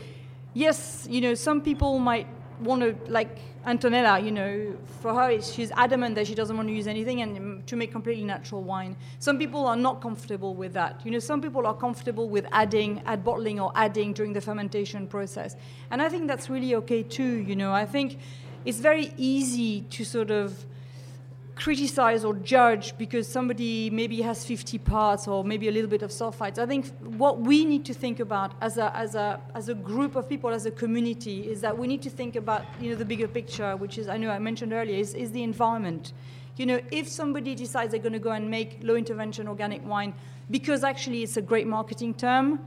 yes, you know, some people might want to, like Antonella, you know, for her, she's adamant that she doesn't want to use anything and mm, to make completely natural wine. Some people are not comfortable with that. You know, some people are comfortable with adding, add bottling or adding during the fermentation process. And I think that's really okay too, you know. I think it's very easy to sort of criticize or judge because somebody maybe has 50 parts or maybe a little bit of sulfites. I think what we need to think about as a, as a, as a group of people, as a community, is that we need to think about you know, the bigger picture, which is, I know I mentioned earlier, is, is the environment. You know, if somebody decides they're going to go and make low intervention organic wine because actually it's a great marketing term,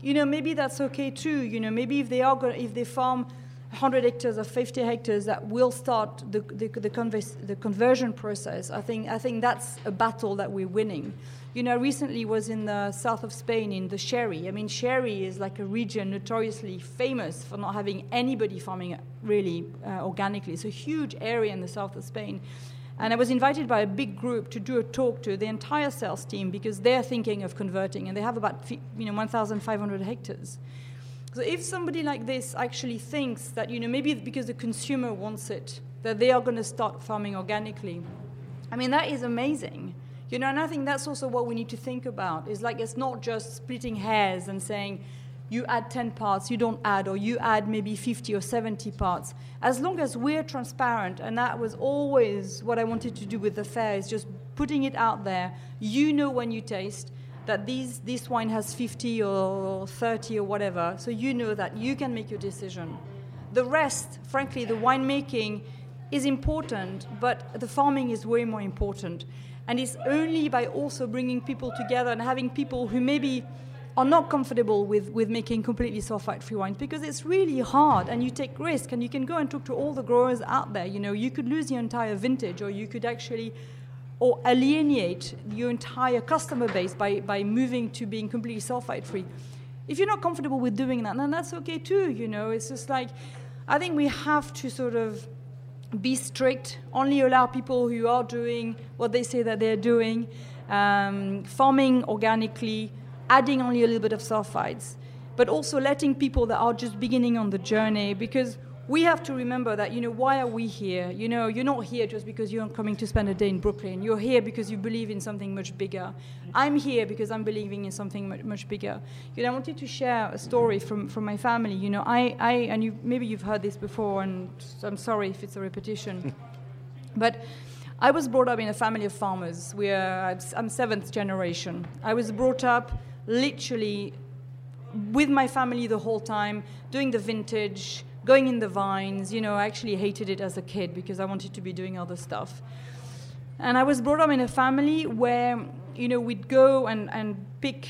you know, maybe that's okay too. You know, maybe if they are if they farm 100 hectares or 50 hectares, that will start the, the, the, the conversion process. I think, I think that's a battle that we're winning. You know, recently was in the south of Spain in the Sherry. I mean, Sherry is like a region notoriously famous for not having anybody farming really uh, organically. It's a huge area in the south of Spain. And I was invited by a big group to do a talk to the entire sales team because they're thinking of converting, and they have about you know 1,500 hectares. So if somebody like this actually thinks that you know maybe it's because the consumer wants it, that they are going to start farming organically, I mean that is amazing. You know, and I think that's also what we need to think about. Is like it's not just splitting hairs and saying you add 10 parts, you don't add, or you add maybe 50 or 70 parts. As long as we're transparent, and that was always what I wanted to do with the fair, is just putting it out there. You know when you taste that these, this wine has 50 or 30 or whatever, so you know that you can make your decision. The rest, frankly, the winemaking is important, but the farming is way more important. And it's only by also bringing people together and having people who maybe are not comfortable with, with making completely sulfite free wines because it's really hard and you take risk and you can go and talk to all the growers out there. You know, you could lose your entire vintage or you could actually or alienate your entire customer base by, by moving to being completely sulfite free. If you're not comfortable with doing that, then that's okay too, you know. It's just like I think we have to sort of be strict, only allow people who are doing what they say that they're doing, um, farming organically, adding only a little bit of sulfites, but also letting people that are just beginning on the journey because we have to remember that, you know, why are we here? You know, you're not here just because you're coming to spend a day in Brooklyn. You're here because you believe in something much bigger. I'm here because I'm believing in something much, much bigger. You know, I wanted to share a story from, from my family. You know, I, I and you, maybe you've heard this before, and I'm sorry if it's a repetition. but I was brought up in a family of farmers. We're, I'm seventh generation. I was brought up literally with my family the whole time, doing the vintage, going in the vines. You know, I actually hated it as a kid because I wanted to be doing other stuff. And I was brought up in a family where, you know, we'd go and, and pick,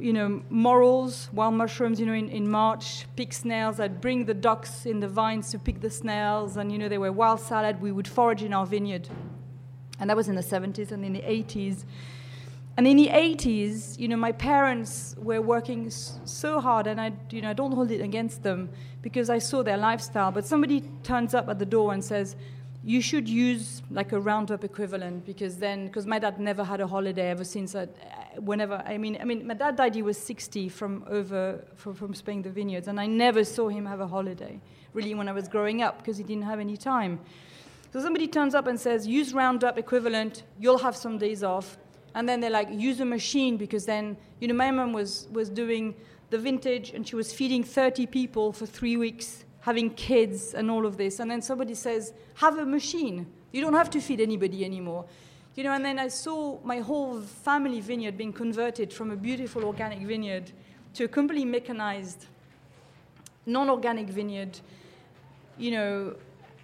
you know, morels, wild mushrooms, you know, in, in March, pick snails. I'd bring the ducks in the vines to pick the snails. And, you know, they were wild salad. We would forage in our vineyard. And that was in the 70s and in the 80s. And in the 80s, you know, my parents were working so hard, and I, you know, I don't hold it against them because I saw their lifestyle. But somebody turns up at the door and says, you should use like a roundup equivalent because then because my dad never had a holiday ever since I, uh, whenever i mean i mean my dad died he was 60 from over from, from spraying the vineyards and i never saw him have a holiday really when i was growing up because he didn't have any time so somebody turns up and says use roundup equivalent you'll have some days off and then they're like use a machine because then you know my mom was was doing the vintage and she was feeding 30 people for three weeks having kids and all of this. And then somebody says, have a machine. You don't have to feed anybody anymore. You know, and then I saw my whole family vineyard being converted from a beautiful organic vineyard to a completely mechanized, non-organic vineyard. You know,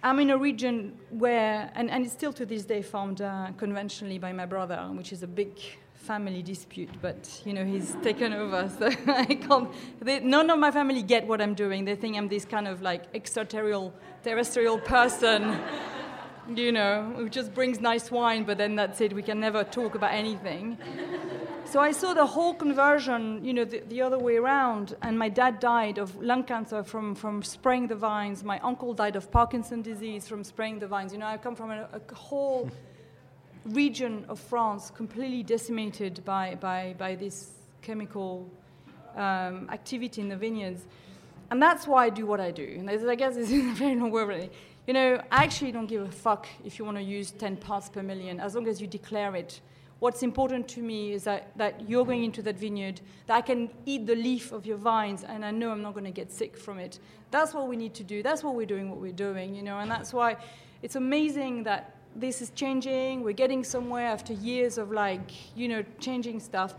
I'm in a region where, and, and it's still to this day formed uh, conventionally by my brother, which is a big family dispute, but you know he's taken over, so I can't. They, none of my family get what I'm doing. They think I'm this kind of like extraterrestrial, terrestrial person, you know, who just brings nice wine, but then that's it. We can never talk about anything. So I saw the whole conversion, you know, the, the other way around. And my dad died of lung cancer from, from spraying the vines. My uncle died of Parkinson's disease from spraying the vines. You know, I come from a, a whole region of France completely decimated by, by, by this chemical um, activity in the vineyards. And that's why I do what I do. And I guess this is a very long word. really. You know, I actually don't give a fuck if you want to use 10 parts per million, as long as you declare it. What's important to me is that, that you're going into that vineyard, that I can eat the leaf of your vines, and I know I'm not going to get sick from it. That's what we need to do. That's what we're doing, what we're doing, you know, and that's why it's amazing that this is changing, we're getting somewhere after years of like, you know, changing stuff.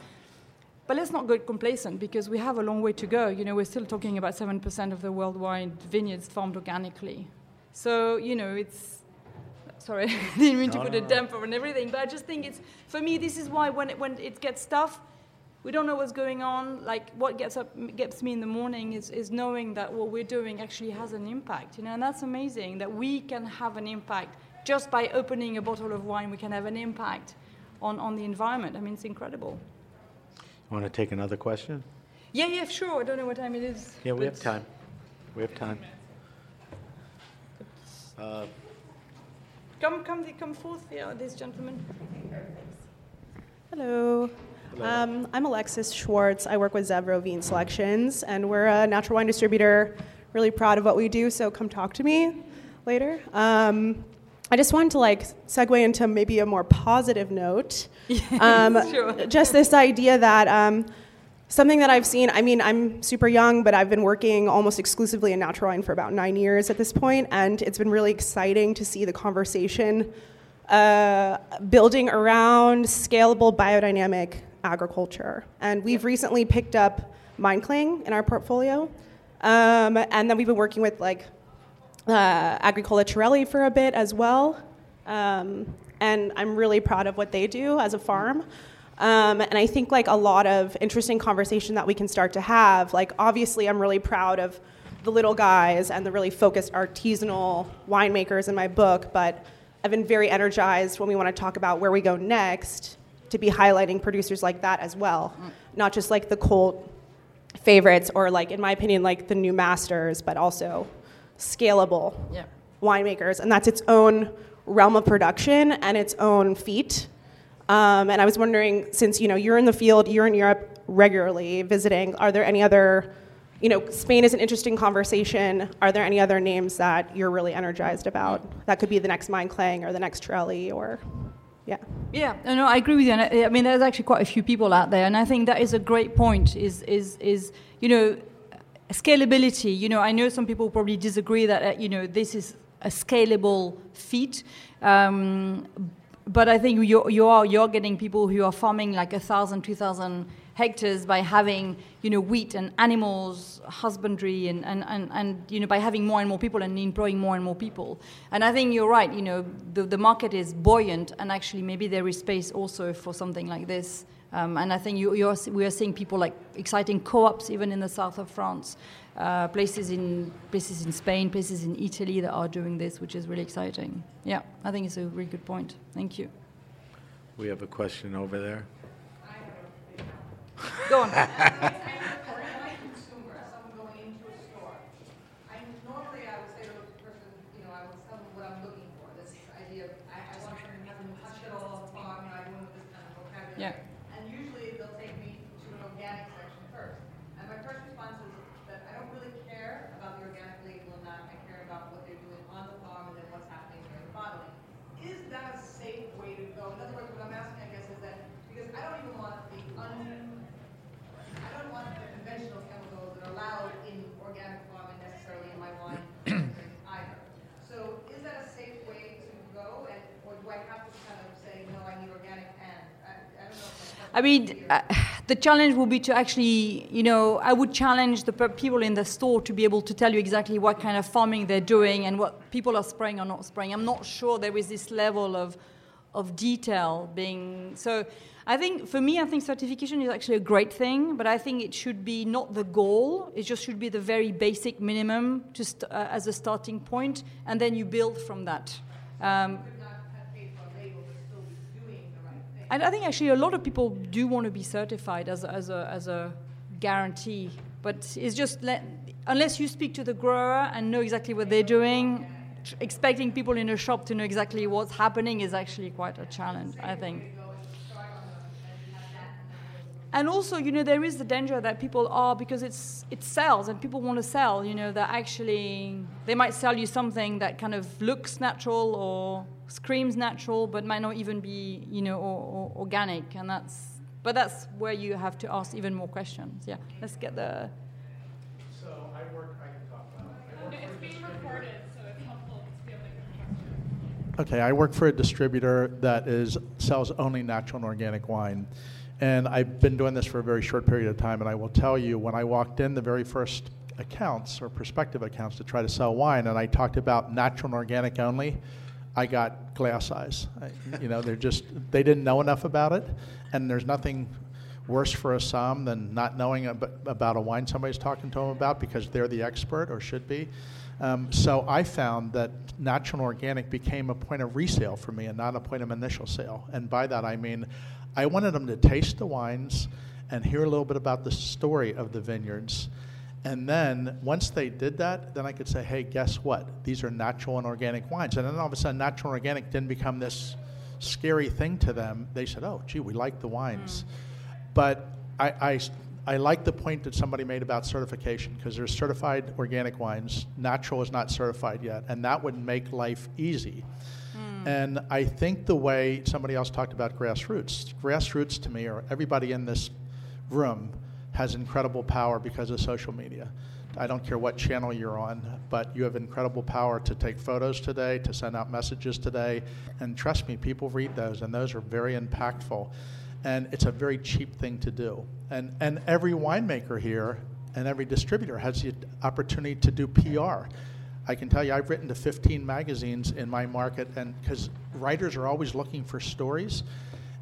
But let's not get complacent because we have a long way to go. You know, we're still talking about 7% of the worldwide vineyards farmed organically. So, you know, it's, sorry, I didn't mean to put a damper on everything, but I just think it's, for me, this is why when it, when it gets tough, we don't know what's going on. Like, what gets, up, gets me in the morning is, is knowing that what we're doing actually has an impact, you know, and that's amazing that we can have an impact just by opening a bottle of wine, we can have an impact on, on the environment. I mean, it's incredible. You Want to take another question? Yeah, yeah, sure. I don't know what time it is. Yeah, we have time. We have time. Uh, come, come, come forth here, this gentleman. Hello. Hello. Um, I'm Alexis Schwartz. I work with Zev Rovine Selections, and we're a natural wine distributor. Really proud of what we do, so come talk to me later. Um, I just wanted to like segue into maybe a more positive note. Um, sure. Just this idea that um, something that I've seen. I mean, I'm super young, but I've been working almost exclusively in natural wine for about nine years at this point, and it's been really exciting to see the conversation uh, building around scalable biodynamic agriculture. And we've recently picked up Meinklang in our portfolio, um, and then we've been working with like uh, Agricola Torelli for a bit as well. Um, and I'm really proud of what they do as a farm. Um, and I think like a lot of interesting conversation that we can start to have. Like obviously, I'm really proud of the little guys and the really focused artisanal winemakers in my book, but I've been very energized when we want to talk about where we go next to be highlighting producers like that as well, mm. not just like the cult favorites or like in my opinion like the new masters, but also scalable yeah. winemakers, and that's its own realm of production and its own feat. Um, and I was wondering, since you know you're in the field, you're in Europe regularly visiting, are there any other, you know, Spain is an interesting conversation. Are there any other names that you're really energized about? That could be the next Meinklang or the next Torelli or, yeah. Yeah, no, I agree with you. And I, I mean, there's actually quite a few people out there, and I think that is a great point. Is is is you know scalability, you know, I know some people probably disagree that, uh, you know, this is a scalable feat. Um, but I think you're, you are, you're getting people who are farming like a thousand, two thousand hectares by having, you know, wheat and animals, husbandry, and, and, and, and, you know, by having more and more people and employing more and more people. And I think you're right, you know, the, the market is buoyant, and actually maybe there is space also for something like this um, and I think you, you're, we are seeing people like exciting co-ops even in the south of France, uh, places in places in Spain, places in Italy that are doing this, which is really exciting. Yeah, I think it's a really good point. Thank you. We have a question over there. Go on. Yeah. I mean, uh, the challenge will be to actually, you know, I would challenge the people in the store to be able to tell you exactly what kind of farming they're doing and what people are spraying or not spraying. I'm not sure there is this level of, of detail being. So I think, for me, I think certification is actually a great thing, but I think it should be not the goal. It just should be the very basic minimum just uh, as a starting point, and then you build from that. Um, and I think actually a lot of people do want to be certified as a, as a, as a guarantee, but it's just let, unless you speak to the grower and know exactly what they're doing, expecting people in a shop to know exactly what's happening is actually quite a challenge, I think. And also, you know, there is the danger that people are because it's it sells and people want to sell. You know, that actually they might sell you something that kind of looks natural or screams natural, but might not even be, you know, or, or organic. And that's, but that's where you have to ask even more questions. Yeah, let's get the. So I work. I can talk about. It. It's being recorded, so it's helpful to be able to Okay, I work for a distributor that is sells only natural and organic wine. And I've been doing this for a very short period of time, and I will tell you, when I walked in, the very first accounts or prospective accounts to try to sell wine, and I talked about natural and organic only, I got glass eyes. I, you know, they're just they didn't know enough about it, and there's nothing worse for a som than not knowing ab- about a wine somebody's talking to them about because they're the expert or should be. Um, so I found that natural and organic became a point of resale for me and not a point of initial sale. And by that I mean, I wanted them to taste the wines and hear a little bit about the story of the vineyards and then once they did that, then I could say, hey, guess what? These are natural and organic wines. And then all of a sudden, natural and organic didn't become this scary thing to them. They said, oh, gee, we like the wines. Mm. But I, I, I like the point that somebody made about certification because there's certified organic wines. Natural is not certified yet. And that would make life easy. Mm. And I think the way somebody else talked about grassroots, grassroots to me, or everybody in this room, has incredible power because of social media. I don't care what channel you're on, but you have incredible power to take photos today, to send out messages today. And trust me, people read those, and those are very impactful. And it's a very cheap thing to do. And, and every winemaker here and every distributor has the opportunity to do PR. I can tell you, I've written to 15 magazines in my market, and because writers are always looking for stories,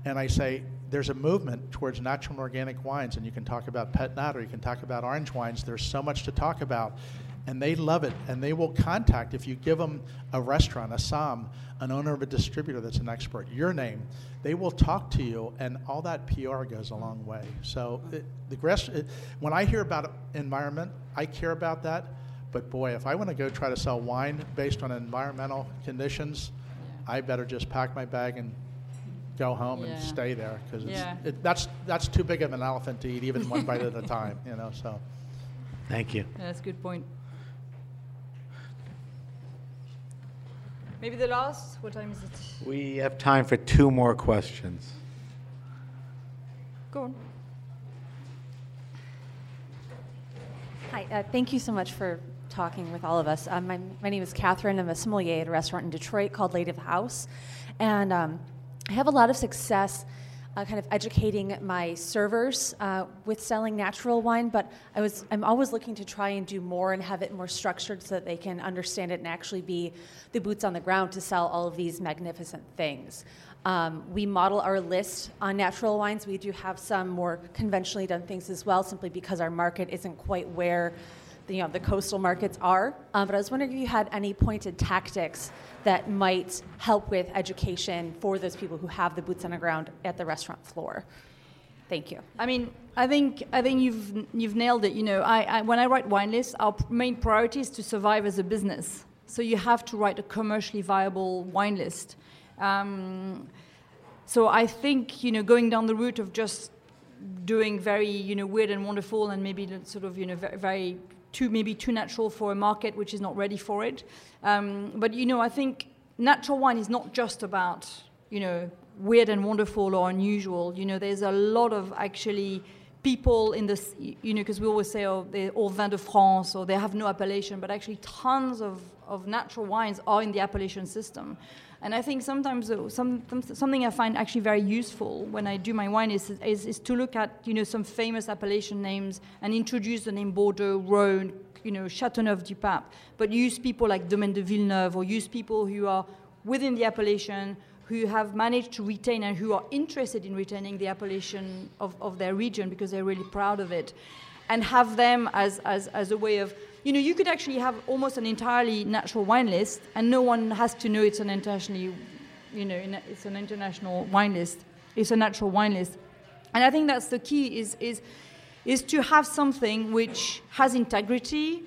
and I say, there's a movement towards natural and organic wines, and you can talk about Pet Nat or you can talk about orange wines. There's so much to talk about, and they love it. And they will contact if you give them a restaurant, a som, an owner of a distributor that's an expert, your name. They will talk to you, and all that PR goes a long way. So it, the grass, it, when I hear about environment, I care about that. But boy, if I want to go try to sell wine based on environmental conditions, I better just pack my bag and go home and stay there because Yeah. it, that's that's too big of an elephant to eat even one bite at a time. You know, so Thank you. Yeah, that's a good point. Maybe the last. What time is it? We have time for two more questions. Go on. Hi, uh, thank you so much for talking with all of us. Um, my, my name is Catherine. I'm a sommelier at a restaurant in Detroit called Lady of the House. And um, I have a lot of success uh, kind of educating my servers uh, with selling natural wine, but I was, I'm always looking to try and do more and have it more structured so that they can understand it and actually be the boots on the ground to sell all of these magnificent things. Um, we model our list on natural wines. We do have some more conventionally done things as well, simply because our market isn't quite where the, you know, the coastal markets are. Um, but I was wondering if you had any pointed tactics that might help with education for those people who have the boots on the ground at the restaurant floor. Thank you. I mean, I think I think you've you've nailed it. You know, I, I when I write wine lists, our main priority is to survive as a business. So you have to write a commercially viable wine list. Um, so I think you know going down the route of just doing very you know weird and wonderful and maybe sort of you know very, very too maybe too natural for a market which is not ready for it. Um, but you know, I think natural wine is not just about you know weird and wonderful or unusual. You know, there's a lot of actually people in this, you know, because we always say, oh, they're all vin de France or they have no appellation, but actually tons of, of natural wines are in the appellation system. And I think sometimes uh, some, something I find actually very useful when I do my wine is, is, is, to look at you know some famous appellation names and introduce the name Bordeaux, Rhone, you know Châteauneuf du Pape, but use people like Domaine de Villeneuve or use people who are within the appellation who have managed to retain and who are interested in retaining the appellation of, of their region because they're really proud of it, and have them as, as, as a way of, you know, you could actually have almost an entirely natural wine list, and no one has to know it's an internationally, you know, it's an international wine list. It's a natural wine list, and I think that's the key is is is to have something which has integrity,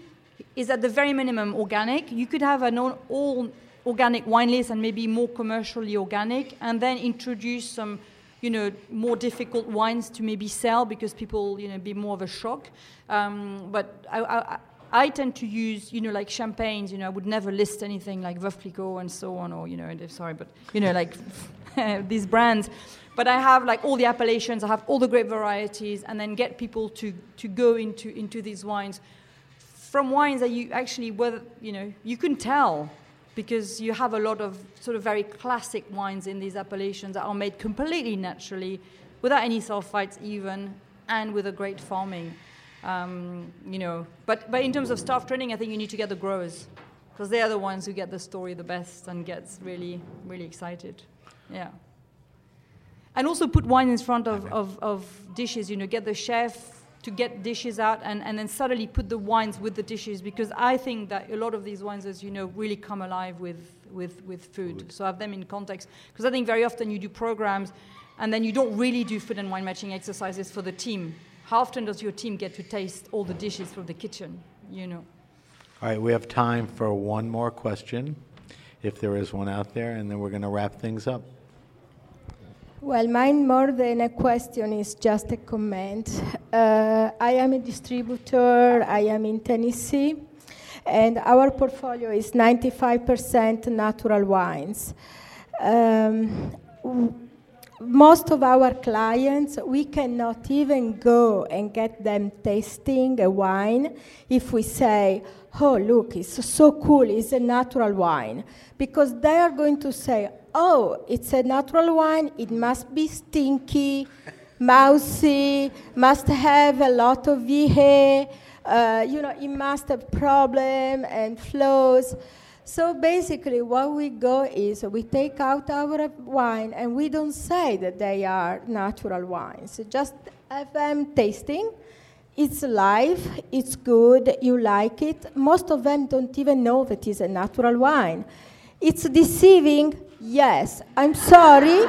is at the very minimum organic. You could have an all, organic wine list and maybe more commercially organic, and then introduce some, you know, more difficult wines to maybe sell because people, you know, be more of a shock. Um, but I, I, tend to use, you know, like champagnes. You know, I would never list anything like Veuve and so on, or you know, sorry, but you know, like these brands. But I have like all the appellations. I have all the grape varieties, and then get people to to go into into these wines from wines that you actually, whether you know, you can tell because you have a lot of sort of very classic wines in these appellations that are made completely naturally, without any sulfites even, and with a great farming. Um, you know, but, but in terms of staff training, I think you need to get the growers because they are the ones who get the story the best and gets really, really excited. Yeah. And also put wine in front of, of, of dishes, you know, get the chef to get dishes out and, and then suddenly put the wines with the dishes because I think that a lot of these wines, as you know, really come alive with, with, with food. So have them in context. Because I think very often you do programs and then you don't really do food and wine matching exercises for the team. How often does your team get to taste all the dishes from the kitchen, you know? All right, we have time for one more question, if there is one out there, and then we're going to wrap things up. Well, mine more than a question is just a comment. Uh, I am a distributor, I am in Tennessee, and our portfolio is 95% natural wines. Um, most of our clients, we cannot even go and get them tasting a wine if we say, oh, look, it's so cool, it's a natural wine. Because they are going to say, oh, it's a natural wine, it must be stinky, mousy, must have a lot of VA, uh, you know, it must have problem and flaws. So basically, what we go is we take out our wine and we don't say that they are natural wines. Just them tasting it's live, it's good, you like it. Most of them don't even know that it's a natural wine. It's deceiving, yes. I'm sorry,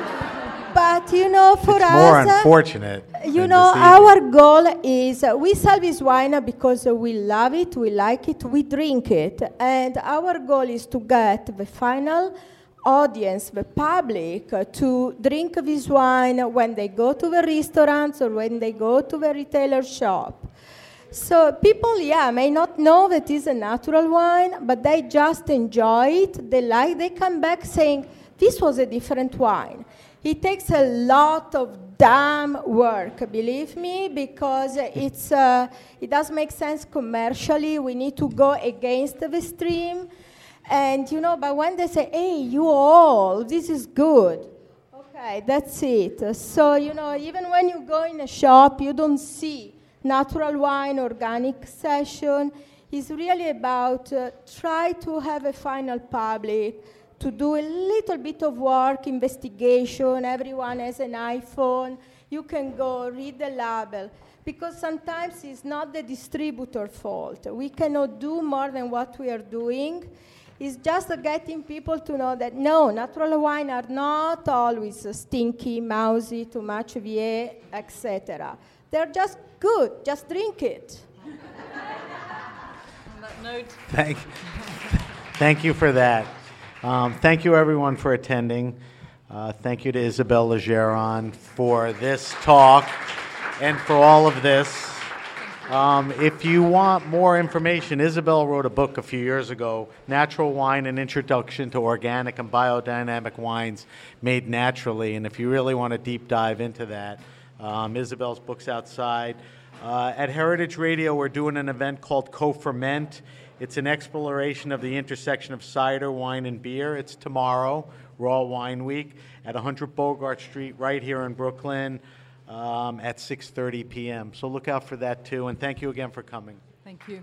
but you know, for it's us, more unfortunate. You know, our goal is uh, we sell this wine because uh, we love it, we like it, we drink it, and our goal is to get the final audience, the public, uh, to drink this wine when they go to the restaurants or when they go to the retailer shop. So people, yeah, may not know that it's a natural wine, but they just enjoy it. They like. They come back saying, "This was a different wine." It takes a lot of damn work, believe me, because it's uh, it does make sense commercially. We need to go against the stream. And you know, but when they say, hey, you all, this is good. Okay, that's it. So, you know, even when you go in a shop, you don't see natural wine, organic session. It's really about uh, try to have a final public, to do a little bit of work, investigation. Everyone has an iPhone. You can go read the label. Because sometimes it's not the distributor fault. We cannot do more than what we are doing It's just getting people to know that no, natural wine are not always stinky, mousy, too much VA, etc. They're just good. Just drink it. On that note. Thank, thank you for that. Um, thank you, everyone, for attending. Uh, thank you to Isabelle Legeron for this talk and for all of this. Um, if you want more information, Isabelle wrote a book a few years ago, Natural Wine An Introduction to Organic and Biodynamic Wines Made Naturally. And if you really want to deep dive into that, Um, Isabelle's books outside. Uh, at Heritage Radio, we're doing an event called Co-Ferment. It's an exploration of the intersection of cider, wine, and beer. It's tomorrow, Raw Wine Week, at 100 Bogart Street, right here in Brooklyn, um, at 6:30 p.m. So look out for that too. And thank you again for coming. Thank you.